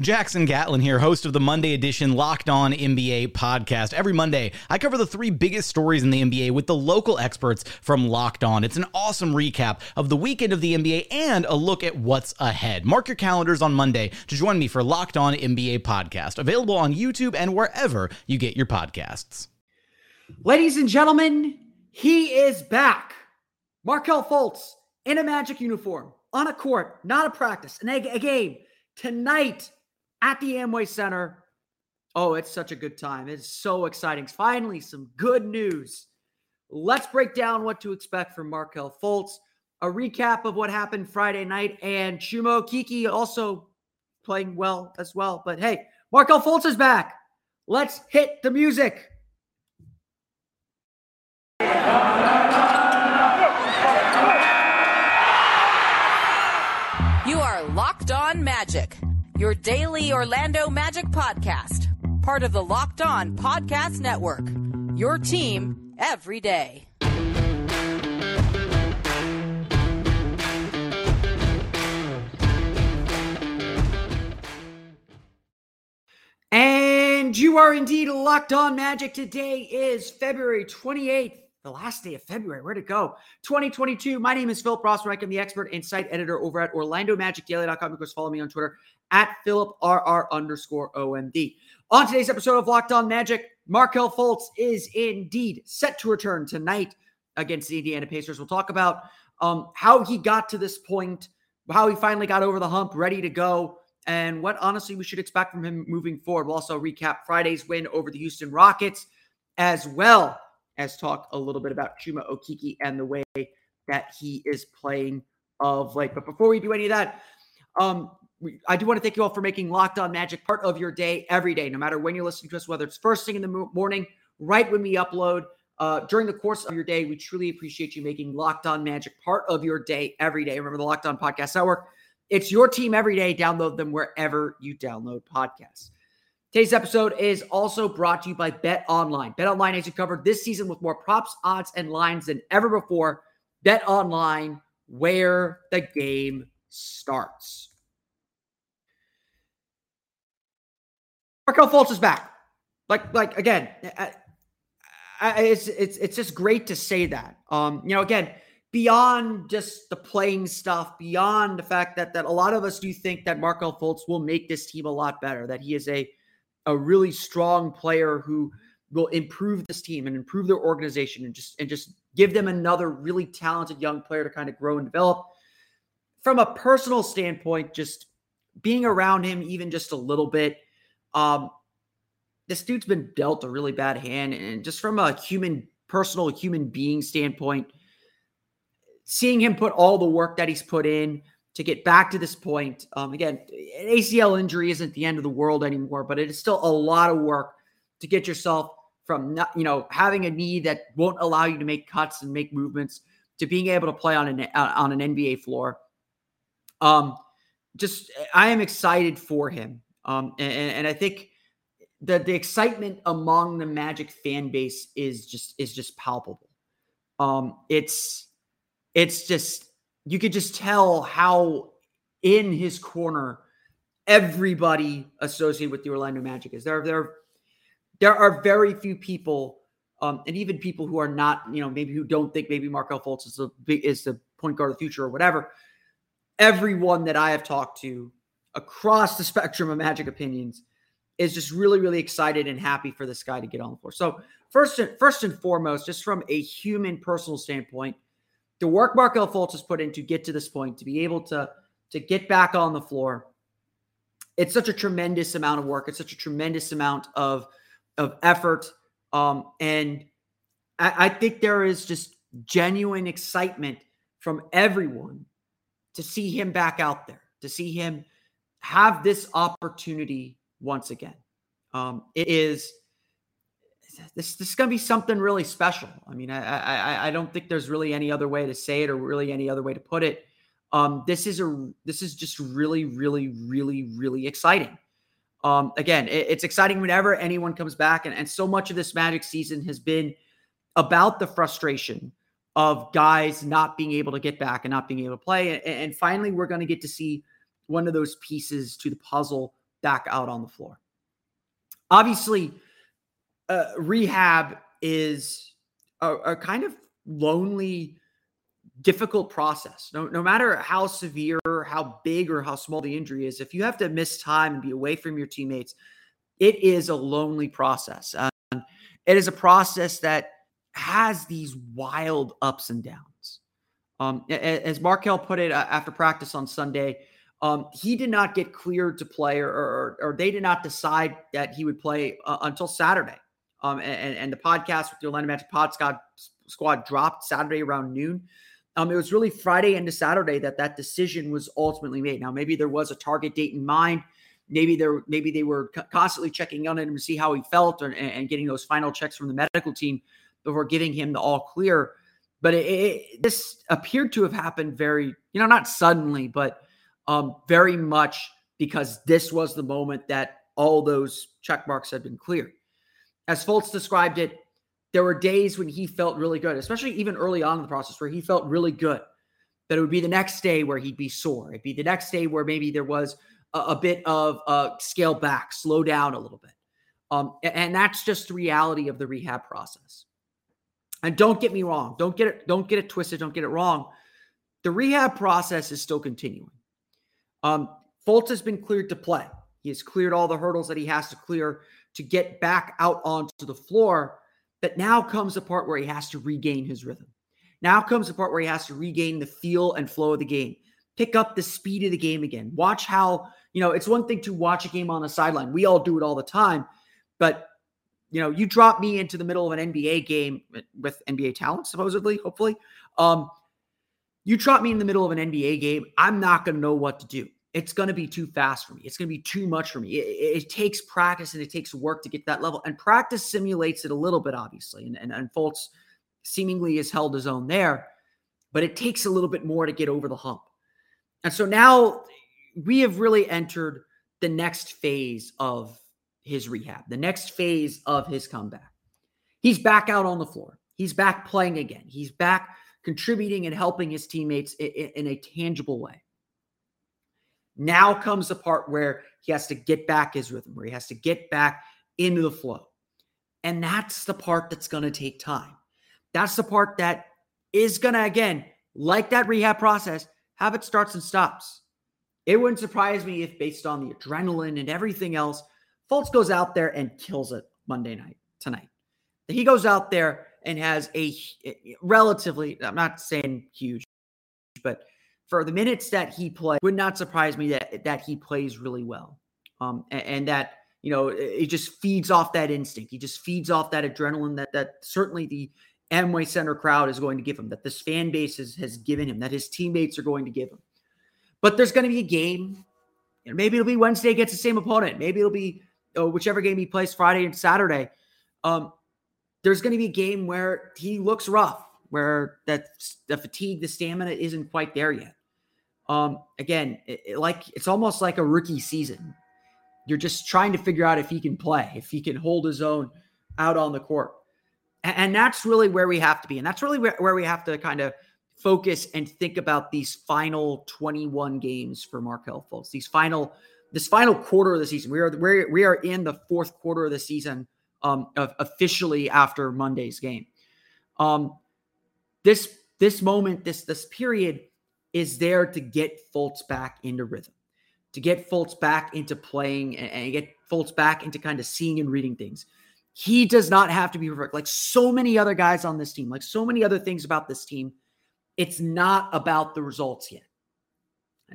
Jackson Gatlin here, host of the Monday edition Locked On NBA podcast. Every Monday, I cover the three biggest stories in the NBA with the local experts from Locked On. It's an awesome recap of the weekend of the NBA and a look at what's ahead. Mark your calendars on Monday to join me for Locked On NBA podcast, available on YouTube and wherever you get your podcasts. Ladies and gentlemen, he is back. Markelle Fultz in a Magic uniform on a court, not a practice, an a, a game tonight at the Amway Center. Oh, it's such a good time. It's so exciting. Finally, some good news. Let's break down what to expect from Markelle Fultz, a recap of what happened Friday night, and Chuma Okeke also playing well as well. But hey, Markelle Fultz is back. Let's hit the music. You are Locked On Magic, your daily Orlando Magic podcast, part of the Locked On Podcast Network. Your team every day. And you are indeed locked on magic. Today is February 28th, the last day of February. Where'd it go? 2022. My name is Philip Rossman. I'm the expert and site editor over at OrlandoMagicDaily.com. Of course, follow me on Twitter at PhilipRR underscore OMD. On today's episode of Locked On Magic, Markelle Fultz is indeed set to return tonight against the Indiana Pacers. We'll talk about um, how he got to this point, how he finally got over the hump, ready to go, and what honestly we should expect from him moving forward. We'll also recap Friday's win over the Houston Rockets, as well as talk a little bit about Chuma Okeke and the way that he is playing of late. But before we do any of that, um, I do want to thank you all for making Locked On Magic part of your day every day, no matter when you're listening to us, whether it's first thing in the morning, right when we upload, uh, during the course of your day. We truly appreciate you making Locked On Magic part of your day every day. Remember the Locked On Podcast Network. It's your team every day. Download them wherever you download podcasts. Today's episode is also brought to you by Bet Online. Bet Online has you covered this season with more props, odds, and lines than ever before. Bet Online, where the game starts. Markelle Fultz is back. Like, like again, I, I, it's it's it's just great to say that. Um, you know, again, beyond just the playing stuff, beyond the fact that that a lot of us do think that Markelle Fultz will make this team a lot better, that he is a a really strong player who will improve this team and improve their organization and just and just give them another really talented young player to kind of grow and develop. From a personal standpoint, just being around him even just a little bit, um, this dude's been dealt a really bad hand, and just from a human, personal human being standpoint, seeing him put all the work that he's put in to get back to this point. Um, again, an ACL injury isn't the end of the world anymore, but it is still a lot of work to get yourself from not, you know, having a knee that won't allow you to make cuts and make movements to being able to play on an on an NBA floor. Um, just I am excited for him, um, and, and I think the the excitement among the Magic fan base is just is just palpable. Um, it's it's just you could just tell how in his corner everybody associated with the Orlando Magic is. They're they're there are very few people, um, and even people who are not, you know, maybe who don't think maybe Markelle Fultz is the is the point guard of the future or whatever. Everyone that I have talked to across the spectrum of Magic opinions is just really, really excited and happy for this guy to get on the floor. So first and first and foremost, just from a human personal standpoint, the work Markelle Fultz has put in to get to this point, to be able to to get back on the floor, it's such a tremendous amount of work. It's such a tremendous amount of of effort, um, and I, I think there is just genuine excitement from everyone to see him back out there, to see him have this opportunity once again. Um, it is this this is going to be something really special. I mean, I, I I don't think there's really any other way to say it or really any other way to put it. Um, this is a this is just really really really really exciting. Um, again, it, it's exciting whenever anyone comes back, and, and so much of this Magic season has been about the frustration of guys not being able to get back and not being able to play. And, and finally, we're going to get to see one of those pieces to the puzzle back out on the floor. Obviously, uh, rehab is a, a, kind of lonely, difficult process. No, no matter how severe, how big, or how small the injury is, if you have to miss time and be away from your teammates, it is a lonely process. Um, it is a process that has these wild ups and downs. Um, as Markelle put it uh, after practice on Sunday, um, he did not get cleared to play, or, or, or, they did not decide that he would play uh, until Saturday. Um, and, and the podcast with the Orlando Magic Pod Squad, dropped Saturday around noon. Um, it was really Friday into Saturday that that decision was ultimately made. Now, maybe there was a target date in mind. Maybe there, maybe they were constantly checking on him to see how he felt, and, and getting those final checks from the medical team before giving him the all clear. But it, it, this appeared to have happened very, you know, not suddenly, but um, very much because this was the moment that all those check marks had been cleared. As Fultz described it, there were days when he felt really good, especially even early on in the process where he felt really good. That it would be the next day where he'd be sore. It'd be the next day where maybe there was a, a bit of uh, scale back, slow down a little bit. Um, and that's just the reality of the rehab process. And don't get me wrong. Don't get it. Don't get it twisted. Don't get it wrong. The rehab process is still continuing. Um, Fultz has been cleared to play. He has cleared all the hurdles that he has to clear to get back out onto the floor. But now comes the part where he has to regain his rhythm. Now comes the part where he has to regain the feel and flow of the game, pick up the speed of the game again. Watch how, you know, it's one thing to watch a game on the sideline. We all do it all the time. But, you know, you drop me into the middle of an NBA game with NBA talent, supposedly, hopefully. Um, you drop me in the middle of an NBA game, I'm not going to know what to do. It's going to be too fast for me. It's going to be too much for me. It, it, takes practice and it takes work to get that level. And practice simulates it a little bit, obviously. And, and, and Fultz seemingly has held his own there, but it takes a little bit more to get over the hump. And so now we have really entered the next phase of his rehab, the next phase of his comeback. He's back out on the floor. He's back playing again. He's back contributing and helping his teammates in, a tangible way. Now comes the part where he has to get back his rhythm, where he has to get back into the flow. And that's the part that's going to take time. That's the part that is going to, again, like that rehab process, have it starts and stops. It wouldn't surprise me if, based on the adrenaline and everything else, Fultz goes out there and kills it Monday night, tonight. He goes out there and has a relatively, I'm not saying huge, but for the minutes that he played, would not surprise me that that he plays really well. Um, and, and that you know it just feeds off that instinct. He just feeds off that adrenaline that that certainly the Amway Center crowd is going to give him, that this fan base has, has given him, that his teammates are going to give him. But there's going to be a game. You know, maybe it'll be Wednesday against the same opponent. Maybe it'll be oh, whichever game he plays Friday and Saturday. Um, there's going to be a game where he looks rough, where that the fatigue, the stamina isn't quite there yet. Um, again, it, it, like it's almost like a rookie season. You're just trying to figure out if he can play, if he can hold his own out on the court, and, and that's really where we have to be, and that's really where, where we have to kind of focus and think about these final 21 games for Markelle Fultz. These final, this final quarter of the season. We are we we are in the fourth quarter of the season um, officially after Monday's game. Um, this this moment, this this period is there to get Fultz back into rhythm, to get Fultz back into playing and, and get Fultz back into kind of seeing and reading things. He does not have to be perfect. Like so many other guys on this team, like so many other things about this team, it's not about the results yet.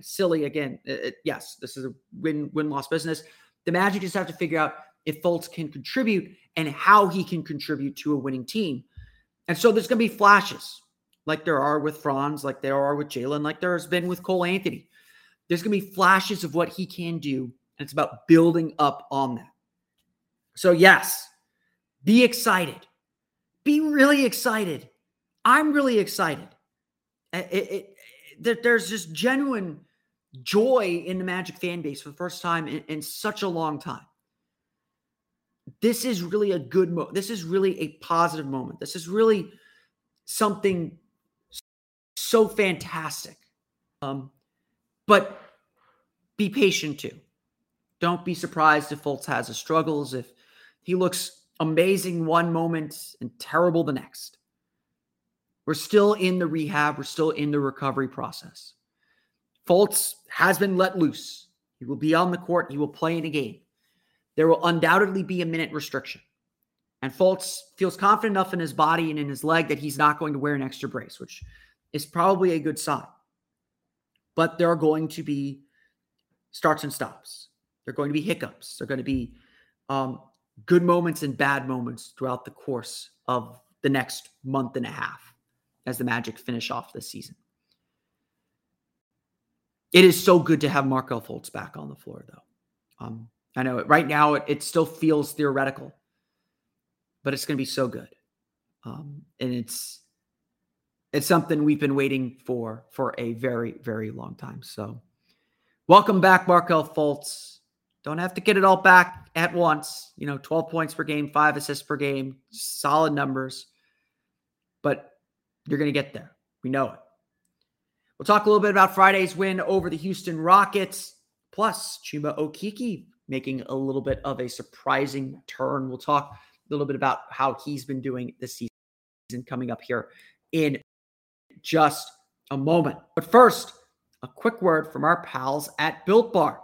Silly again. It, yes, this is a win win loss business. The Magic just have to figure out if Fultz can contribute and how he can contribute to a winning team. And so there's going to be flashes like there are with Franz, like there are with Jalen, like there has been with Cole Anthony. There's going to be flashes of what he can do. And it's about building up on that. So, yes, be excited. Be really excited. I'm really excited. It, it, it, there's just genuine joy in the Magic fan base for the first time in, in such a long time this is really a good mo this is really a positive moment. This is really something so fantastic. Um but be patient too. Don't be surprised if Fultz has his struggles if he looks amazing one moment and terrible the next. We're still in the rehab we're still in the recovery process. Fultz has been let loose. He will be on the court he will play in a game there will undoubtedly be a minute restriction. And Fultz feels confident enough in his body and in his leg that he's not going to wear an extra brace, which is probably a good sign. But there are going to be starts and stops. There are going to be hiccups. There are going to be um, good moments and bad moments throughout the course of the next month and a half as the Magic finish off this season. It is so good to have Markelle Fultz back on the floor, though. Um, I know it right now, it, it still feels theoretical, but it's going to be so good. Um, and it's, it's something we've been waiting for for a very, very long time. So, welcome back, Markelle Fultz. Don't have to get it all back at once. You know, 12 points per game, five assists per game, solid numbers. But you're going to get there. We know it. We'll talk a little bit about Friday's win over the Houston Rockets. Plus, Chuma Okeke making a little bit of a surprising turn. We'll talk a little bit about how he's been doing this season coming up here in just a moment. But first, a quick word from our pals at Built Bar.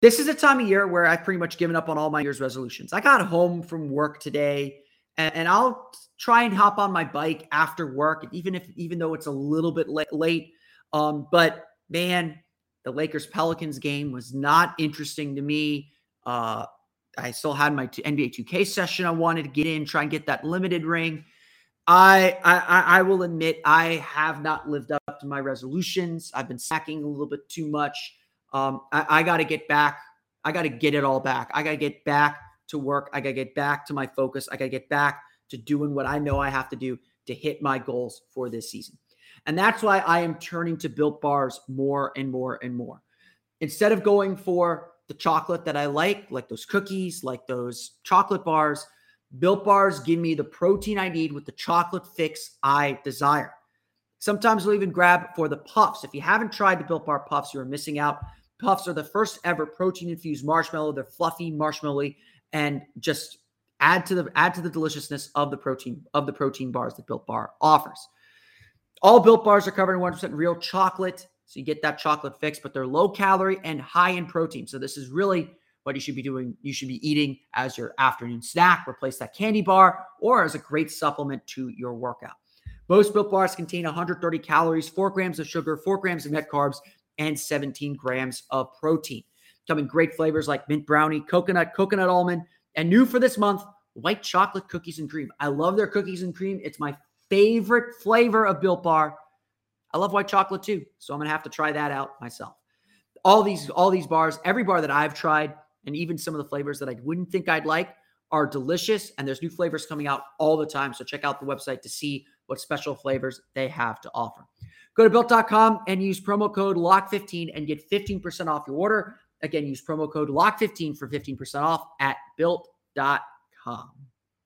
This is a time of year where I've pretty much given up on all my year's resolutions. I got home from work today and, and I'll try and hop on my bike after work, even if even though it's a little bit late. Um, but man, the Lakers Pelicans game was not interesting to me. Uh, I still had my NBA 2K session I wanted to get in, try and get that limited ring. I, I I will admit I have not lived up to my resolutions. I've been sacking a little bit too much. Um, I, I got to get back. I got to get it all back. I got to get back to work. I got to get back to my focus. I got to get back to doing what I know I have to do to hit my goals for this season. And that's why I am turning to built bars more and more and more. Instead of going for the chocolate that I like, like those cookies, like those chocolate bars, built bars give me the protein I need with the chocolate fix I desire. Sometimes we'll even grab for the puffs. If you haven't tried the built bar puffs, you're missing out. Puffs are the first ever protein infused marshmallow. They're fluffy, marshmallowy, and just add to the add to the deliciousness of the protein of the protein bars that Built Bar offers. All built bars are covered in 100% real chocolate. So you get that chocolate fix, but they're low calorie and high in protein. So this is really what you should be doing. You should be eating as your afternoon snack, replace that candy bar, or as a great supplement to your workout. Most built bars contain 130 calories, 4 grams of sugar, 4 grams of net carbs, and 17 grams of protein. Come in great flavors like mint brownie, coconut, coconut almond, and new for this month, white chocolate cookies and cream. I love their cookies and cream. It's my favorite flavor of Built Bar. I love white chocolate too, so I'm gonna have to try that out myself. All these, all these bars, every bar that I've tried, and even some of the flavors that I wouldn't think I'd like, are delicious. And there's new flavors coming out all the time. So check out the website to see what special flavors they have to offer. Go to built.com and use promo code LOCK15 and get 15% off your order. Again, use promo code LOCK15 for 15% off at built.com.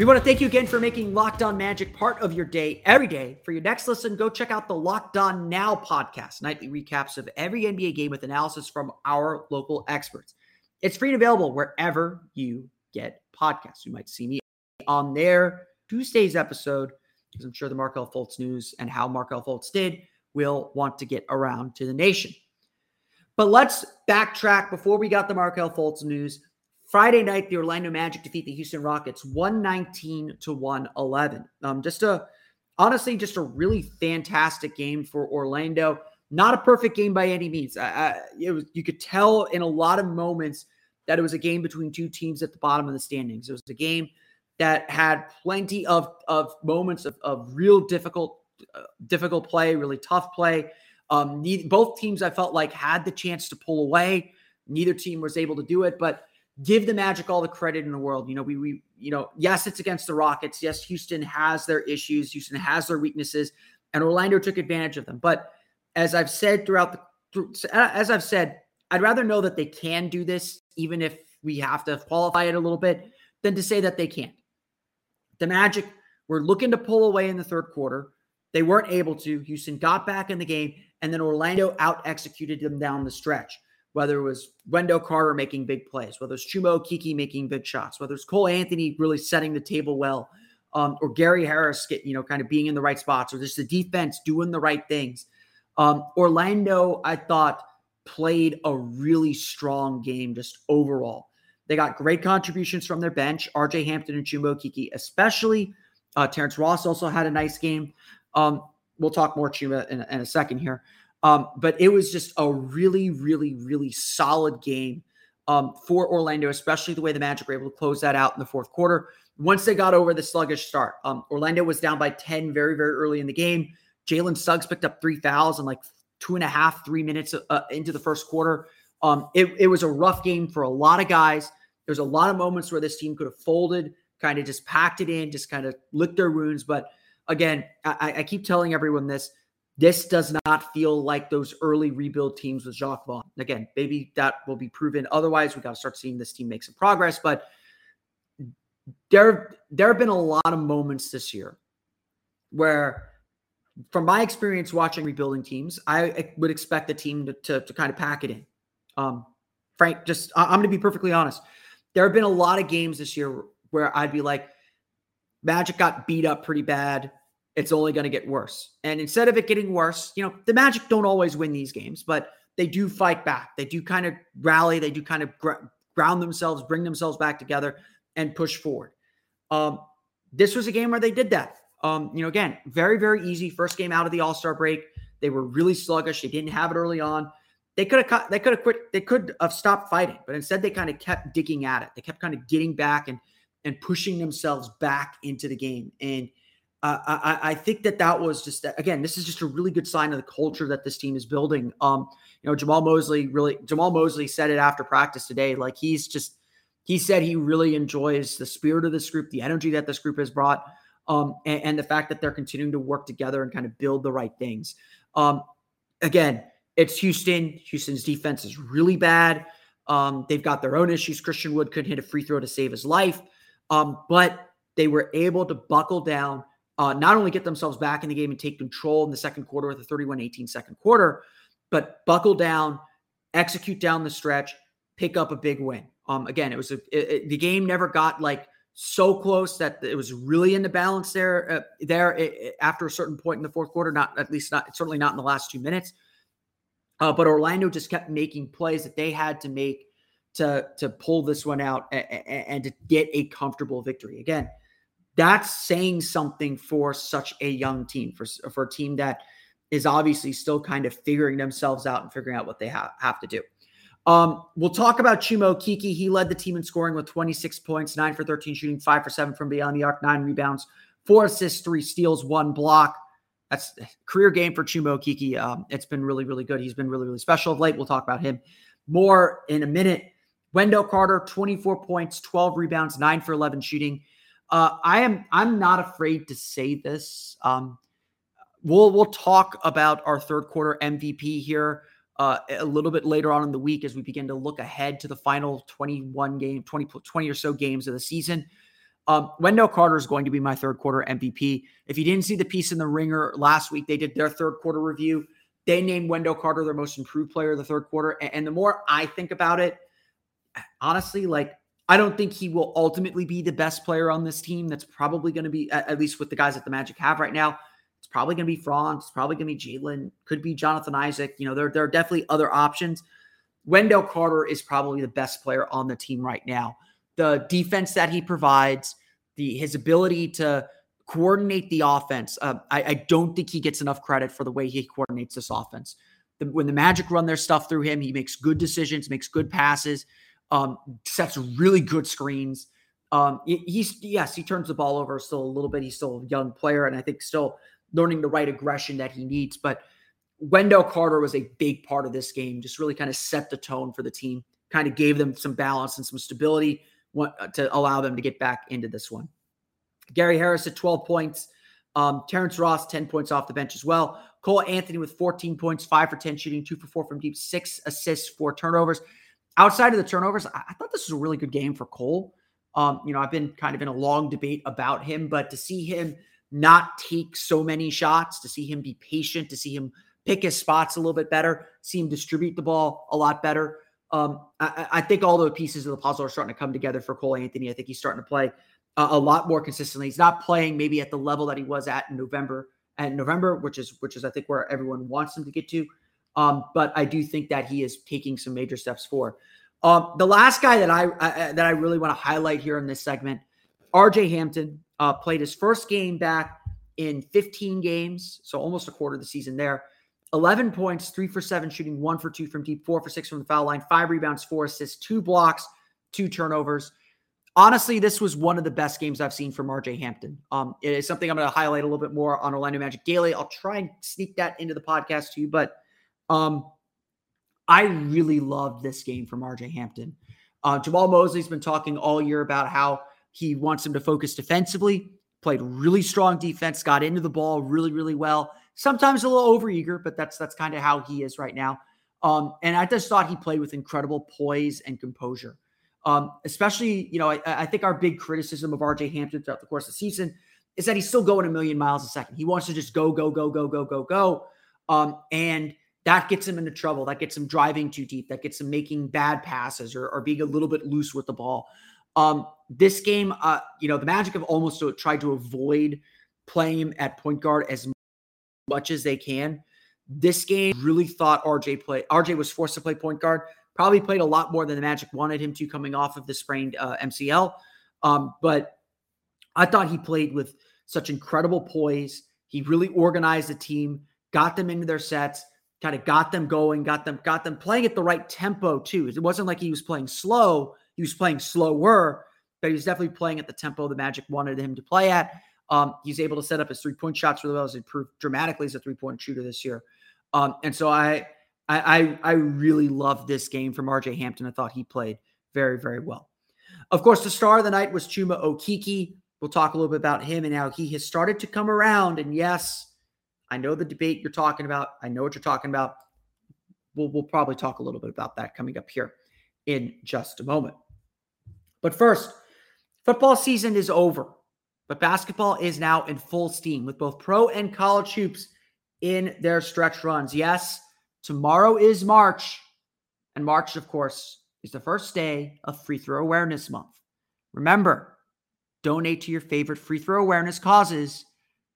We want to thank you again for making Locked On Magic part of your day every day. For your next listen, go check out the Locked On Now podcast, nightly recaps of every NBA game with analysis from our local experts. It's free and available wherever you get podcasts. You might see me on there Tuesday's episode because I'm sure the Markelle Fultz news and how Markelle Fultz did will want to get around to the nation. But let's backtrack before we got the Markelle Fultz news. Friday night, the Orlando Magic defeat the Houston Rockets 119 to 111. Um, just a honestly, just a really fantastic game for Orlando. Not a perfect game by any means. I, I, it was you could tell in a lot of moments that it was a game between two teams at the bottom of the standings. It was a game that had plenty of of moments of, of real difficult uh, difficult play, really tough play. Um, neither, both teams I felt like had the chance to pull away. Neither team was able to do it, but give the Magic all the credit in the world. You know, we we you know, yes, it's against the Rockets. Yes, Houston has their issues. Houston has their weaknesses, and Orlando took advantage of them. But as I've said throughout the through, as I've said, I'd rather know that they can do this, even if we have to qualify it a little bit, than to say that they can't. The Magic were looking to pull away in the third quarter. They weren't able to. Houston got back in the game, and then Orlando out executed them down the stretch whether it was Wendell Carter making big plays, whether it's Chuma Okeke making big shots, whether it's Cole Anthony really setting the table well, um, or Gary Harris get, you know, kind of being in the right spots, or just the defense doing the right things. Um, Orlando, I thought, played a really strong game just overall. They got great contributions from their bench, RJ Hampton and Chuma Okeke, especially. Uh, Terrence Ross also had a nice game. Um, we'll talk more Chuma in, in a second here. Um, but it was just a really, really, really solid game um, for Orlando, especially the way the Magic were able to close that out in the fourth quarter. Once they got over the sluggish start, um, Orlando was down by 10 very, very early in the game. Jalen Suggs picked up three fouls in like two and a half, three minutes uh, into the first quarter. Um, it, it was a rough game for a lot of guys. There's a lot of moments where this team could have folded, kind of just packed it in, just kind of licked their wounds. But again, I, I keep telling everyone this this does not feel like those early rebuild teams with Jacque Vaughn. Again, maybe that will be proven. Otherwise, we got to start seeing this team make some progress. But there, there have been a lot of moments this year where, from my experience watching rebuilding teams, I would expect the team to, to, to kind of pack it in. Um, Frank, just I'm going to be perfectly honest. There have been a lot of games this year where I'd be like, Magic got beat up pretty bad it's only going to get worse. And instead of it getting worse, you know, the Magic don't always win these games, but they do fight back. They do kind of rally. They do kind of gr- ground themselves, bring themselves back together, and push forward. Um, this was a game where they did that. Um, you know, again, very, very easy. First game out of the All Star break. They were really sluggish. They didn't have it early on. They could have cut. they could have quit. They could have stopped fighting, but instead they kind of kept digging at it. They kept kind of getting back and and pushing themselves back into the game. And I, I, think that that was just again, this is just a really good sign of the culture that this team is building. Um, you know, Jamahl Mosley really Jamahl Mosley said it after practice today. Like he's just he said he really enjoys the spirit of this group, the energy that this group has brought, um, and, and the fact that they're continuing to work together and kind of build the right things. Um, again, it's Houston. Houston's defense is really bad. Um, they've got their own issues. Christian Wood couldn't hit a free throw to save his life, um, but they were able to buckle down uh, not only get themselves back in the game and take control in the second quarter with a 31 18 second quarter, but buckle down, execute down the stretch, pick up a big win. Um, again, it was a, it, it, the game never got like so close that it was really in the balance there. Uh, there it, after a certain point in the fourth quarter, not at least not certainly not in the last two minutes. Uh, but Orlando just kept making plays that they had to make to to pull this one out and, and to get a comfortable victory. Again, that's saying something for such a young team, for, for a team that is obviously still kind of figuring themselves out and figuring out what they ha- have to do. Um, we'll talk about Chuma Okeke. He led the team in scoring with 26 points, nine for 13 shooting, five for seven from beyond the arc, nine rebounds, four assists, three steals, one block. That's career game for Chuma Okeke. Um, it's been really, really good. He's been really, really special of late. We'll talk about him more in a minute. Wendell Carter, 24 points, 12 rebounds, nine for 11 shooting. Uh, I am I'm not afraid to say this. Um, we'll we'll talk about our third quarter MVP here uh, a little bit later on in the week as we begin to look ahead to the final 21 game 20 20 or so games of the season. Um, Wendell Carter is going to be my third quarter MVP. If you didn't see the piece in the Ringer last week, they did their third quarter review. They named Wendell Carter their most improved player of the third quarter. And, and the more I think about it, honestly, like I don't think he will ultimately be the best player on this team. That's probably going to be, at, least with the guys that the Magic have right now, it's probably going to be Franz. It's probably going to be Jalen. Could be Jonathan Isaac. You know, there, there are definitely other options. Wendell Carter is probably the best player on the team right now. The defense that he provides, the his ability to coordinate the offense. Uh, I, I, don't think he gets enough credit for the way he coordinates this offense. The, when the Magic run their stuff through him, he makes good decisions, makes good passes um, sets really good screens. Um, he's yes, he turns the ball over still a little bit. He's still a young player, and I think still learning the right aggression that he needs. But Wendell Carter was a big part of this game. Just really kind of set the tone for the team. Kind of gave them some balance and some stability uh, to allow them to get back into this one. Gary Harris at 12 points. Um, Terrence Ross, 10 points off the bench as well. Cole Anthony with 14 points, five for 10 shooting, two for four from deep, six assists, four turnovers outside of the turnovers, I, thought this was a really good game for Cole. Um, you know, I've been kind of in a long debate about him, but to see him not take so many shots, to see him be patient, to see him pick his spots a little bit better, see him distribute the ball a lot better. Um, I, I, think all the pieces of the puzzle are starting to come together for Cole Anthony. I think he's starting to play a, a lot more consistently. He's not playing maybe at the level that he was at in November and November, which is which is I think where everyone wants him to get to. Um, but I do think that he is taking some major steps forward. Um, the last guy that I uh, that I really want to highlight here in this segment, RJ Hampton, uh, played his first game back in 15 games, so almost a quarter of the season there. 11 points, three for seven shooting, one for two from deep, four for six from the foul line, five rebounds, four assists, two blocks, two turnovers. Honestly, this was one of the best games I've seen from RJ Hampton. Um, it is something I'm going to highlight a little bit more on Orlando Magic Daily. I'll try and sneak that into the podcast too, but um, I really loved this game from RJ Hampton. Uh, Jamahl Mosley's been talking all year about how he wants him to focus defensively, played really strong defense, got into the ball really, really well. Sometimes a little overeager, but that's that's kind of how he is right now. Um, and I just thought he played with incredible poise and composure. Um, especially, you know, I, I, think our big criticism of RJ Hampton throughout the course of the season is that he's still going a million miles a second. He wants to just go, go, go, go, go, go, go. Um, and that gets him into trouble. That gets him driving too deep. That gets him making bad passes or, or being a little bit loose with the ball. Um, this game, uh, you know, the Magic have almost tried to avoid playing him at point guard as much as they can. This game really thought RJ play. RJ was forced to play point guard. Probably played a lot more than the Magic wanted him to coming off of the sprained uh, MCL. Um, but I thought he played with such incredible poise. He really organized the team, got them into their sets kind of got them going, got them got them playing at the right tempo too. It wasn't like he was playing slow; he was playing slower, but he was definitely playing at the tempo the Magic wanted him to play at. Um, he's able to set up his three point shots really well. He's improved dramatically as a three point shooter this year, um, and so I, I I really love this game from RJ Hampton. I thought he played very very well. Of course, the star of the night was Chuma Okeke. We'll talk a little bit about him and how he has started to come around. And yes, I know the debate you're talking about. I know what you're talking about. We'll, we'll probably talk a little bit about that coming up here in just a moment. But first, football season is over, but basketball is now in full steam with both pro and college hoops in their stretch runs. Yes, tomorrow is March, and March, of course, is the first day of Free Throw Awareness Month. Remember, donate to your favorite free throw awareness causes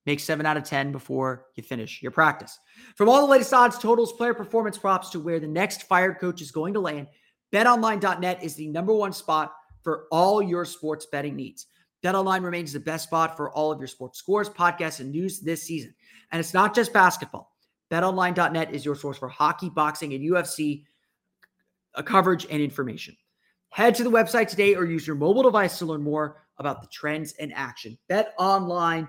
Make seven out of 10 before you finish your practice. From all the latest odds, totals, player performance props to where the next fired coach is going to land, betonline.net is the number one spot for all your sports betting needs. BetOnline remains the best spot for all of your sports scores, podcasts, and news this season. And it's not just basketball. BetOnline.net is your source for hockey, boxing, and UFC uh, coverage and information. Head to the website today or use your mobile device to learn more about the trends in action. Bet online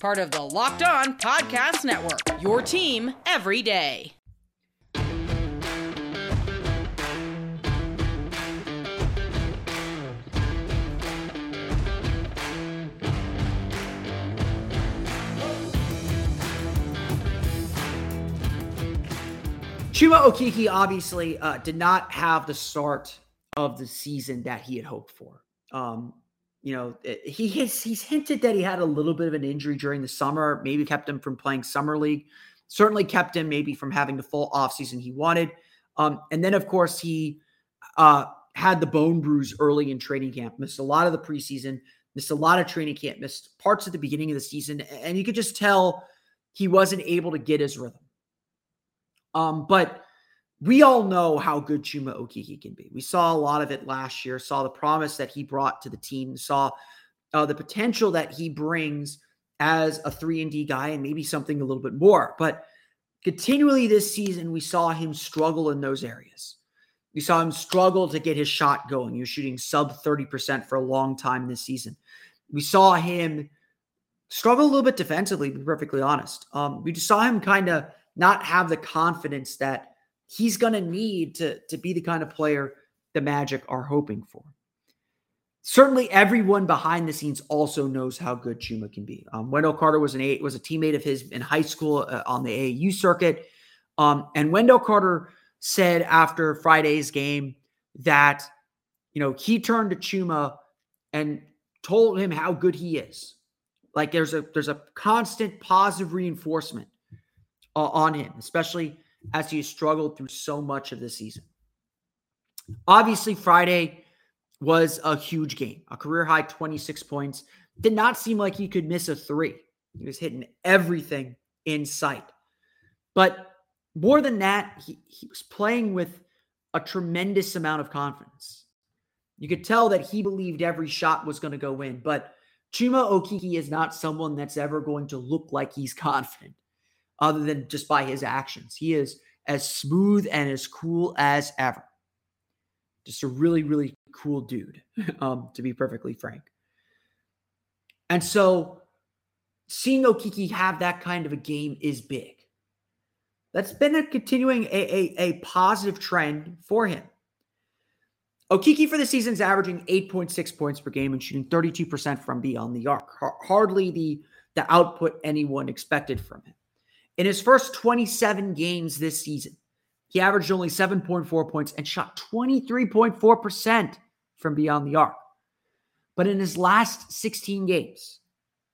Part of the Locked On Podcast Network, your team every day. Chuma Okeke obviously uh, did not have the start of the season that he had hoped for. Um, you know, eh, he has he's hinted that he had a little bit of an injury during the summer, maybe kept him from playing summer league. Certainly kept him maybe from having the full offseason he wanted. Um, and then of course he uh, had the bone bruise early in training camp, missed a lot of the preseason, missed a lot of training camp, missed parts at the beginning of the season, and you could just tell he wasn't able to get his rhythm. Um, but we all know how good Chuma Okeke can be. We saw a lot of it last year, saw the promise that he brought to the team, saw uh, the potential that he brings as a 3 and D guy and maybe something a little bit more. But continually this season we saw him struggle in those areas. We saw him struggle to get his shot going. He was shooting sub 30% for a long time this season. We saw him struggle a little bit defensively, to be perfectly honest. Um, we just saw him kind of not have the confidence that he's going to need to to be the kind of player the Magic are hoping for. Certainly, everyone behind the scenes also knows how good Chuma can be. Um, Wendell Carter was an a, was a teammate of his in high school uh, on the AAU circuit, um, and Wendell Carter said after Friday's game that you know he turned to Chuma and told him how good he is. Like there's a there's a constant positive reinforcement uh, on him, especially as he struggled through so much of the season. Obviously, Friday was a huge game, a career high 26 points. Did not seem like he could miss a three. He was hitting everything in sight. But more than that, he, he was playing with a tremendous amount of confidence. You could tell that he believed every shot was going to go in, but Chuma Okeke is not someone that's ever going to look like he's confident other than just by his actions. He is as smooth and as cool as ever. Just a really, really cool dude, um, to be perfectly frank. And so seeing Okeke have that kind of a game is big. That's been a continuing a, a, a positive trend for him. Okeke for the season is averaging 8.6 points per game and shooting 32% from beyond the arc. Hardly the, the output anyone expected from him. In his first 27 games this season, he averaged only 7.4 points and shot 23.4% from beyond the arc. But in his last 16 games,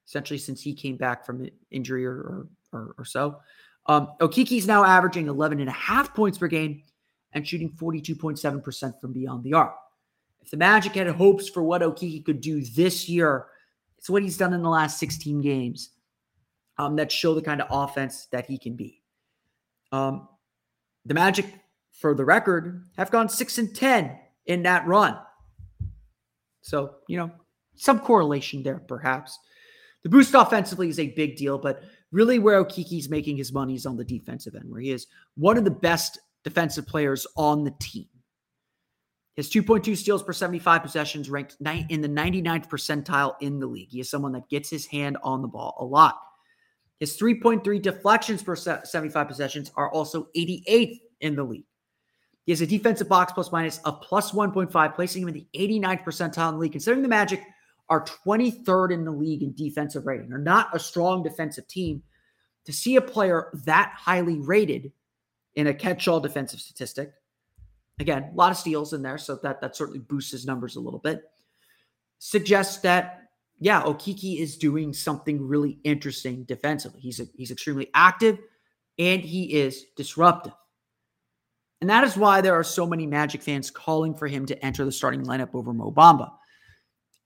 essentially since he came back from injury or, or, or so, um, Okeke's now averaging 11 and a half points per game and shooting 42.7% from beyond the arc. If the Magic had hopes for what Okeke could do this year, it's what he's done in the last 16 games um, that show the kind of offense that he can be. Um, the Magic, for the record, have gone six and ten in that run. So you know some correlation there, perhaps. The boost offensively is a big deal, but really where Okeke's making his money is on the defensive end, where he is one of the best defensive players on the team. His 2.2 steals per 75 possessions ranked in the 99th percentile in the league. He is someone that gets his hand on the ball a lot. His 3.3 deflections per 75 possessions are also 88th in the league. He has a defensive box plus minus of plus 1.5, placing him in the 89th percentile in the league. Considering the Magic are 23rd in the league in defensive rating, they're not a strong defensive team, to see a player that highly rated in a catch-all defensive statistic, again, a lot of steals in there, so that that certainly boosts his numbers a little bit. Suggests that yeah, Okeke is doing something really interesting defensively. He's a, he's extremely active and he is disruptive. And that is why there are so many Magic fans calling for him to enter the starting lineup over Mo Bamba.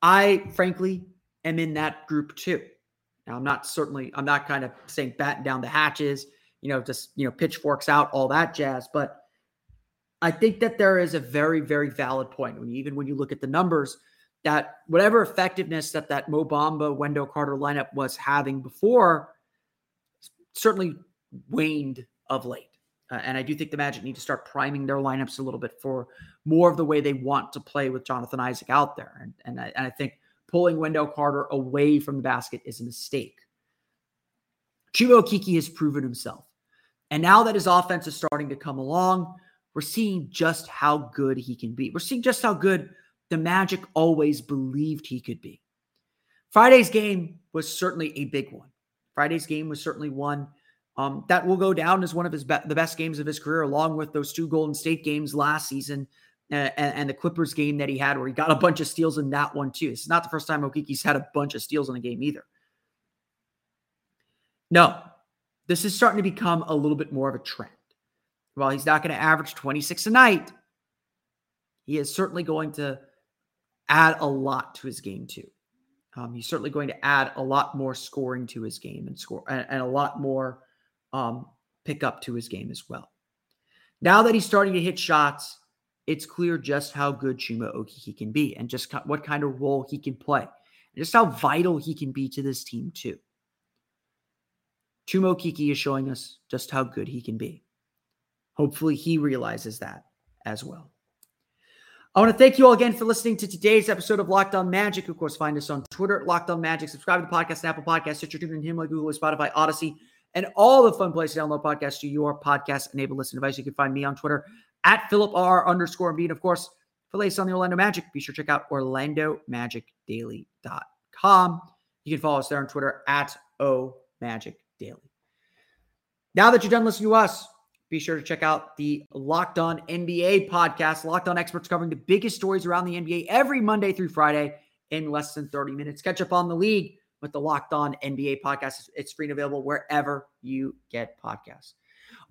I, frankly, am in that group too. Now, I'm not certainly, I'm not kind of saying batten down the hatches, you know, just, you know, pitchforks out, all that jazz. But I think that there is a very, very valid point when you, even when you look at the numbers that whatever effectiveness that that Mo Bamba Wendell Carter lineup was having before certainly waned of late. Uh, and I do think the Magic need to start priming their lineups a little bit for more of the way they want to play with Jonathan Isaac out there. And, and, I, and I think pulling Wendell Carter away from the basket is a mistake. Chuma Okeke has proven himself. And now that his offense is starting to come along, we're seeing just how good he can be. We're seeing just how good the Magic always believed he could be. Friday's game was certainly a big one. Friday's game was certainly one um, that will go down as one of his be- the best games of his career, along with those two Golden State games last season and, and, the Clippers game that he had, where he got a bunch of steals in that one too. It's not the first time Okeke's had a bunch of steals in a game either. No, this is starting to become a little bit more of a trend. While he's not going to average 26 a night, he is certainly going to add a lot to his game too. Um, he's certainly going to add a lot more scoring to his game and score and, and a lot more um, pick up to his game as well. Now that he's starting to hit shots, it's clear just how good Chuma Okeke can be and just what kind of role he can play and just how vital he can be to this team too. Chuma Okeke is showing us just how good he can be. Hopefully he realizes that as well. I want to thank you all again for listening to today's episode of Locked On Magic. Of course, find us on Twitter, Locked On Magic. Subscribe to the podcast, on Apple Podcasts, Stitcher, TuneIn, Himalaya, Google, Spotify, Odyssey and all the fun places to download podcasts to your podcast enabled listening device. You can find me on Twitter at Philip R underscore OMD. Of course, for latest on the Orlando Magic, be sure to check out OrlandoMagicDaily.com. You can follow us there on Twitter at O Magic Daily. Now that you're done listening to us, be sure to check out the Locked On NBA podcast. Locked On experts covering the biggest stories around the NBA every Monday through Friday in less than 30 minutes. Catch up on the league with the Locked On NBA podcast. It's free and available wherever you get podcasts.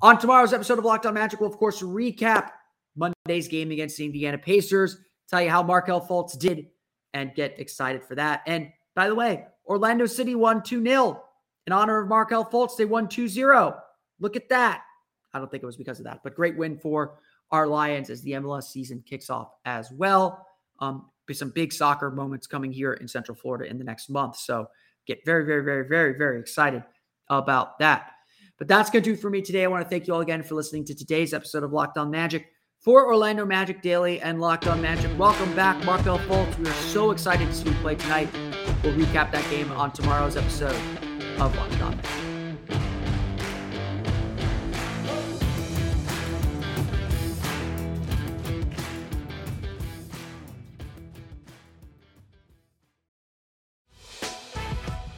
On tomorrow's episode of Locked On Magic, we'll of course recap Monday's game against the Indiana Pacers, tell you how Markelle Fultz did, and get excited for that. And by the way, Orlando City won 2 0 in honor of Markelle Fultz. They won 2 0. Look at that. I don't think it was because of that, but great win for our Lions as the MLS season kicks off as well. Um, be some big soccer moments coming here in Central Florida in the next month. So get very, very, very, very, very excited about that. But that's going to do for me today. I want to thank you all again for listening to today's episode of Locked On Magic for Orlando Magic Daily and Locked On Magic. Welcome back, Markelle Fultz. We are so excited to see you play tonight. We'll recap that game on tomorrow's episode of Locked On Magic.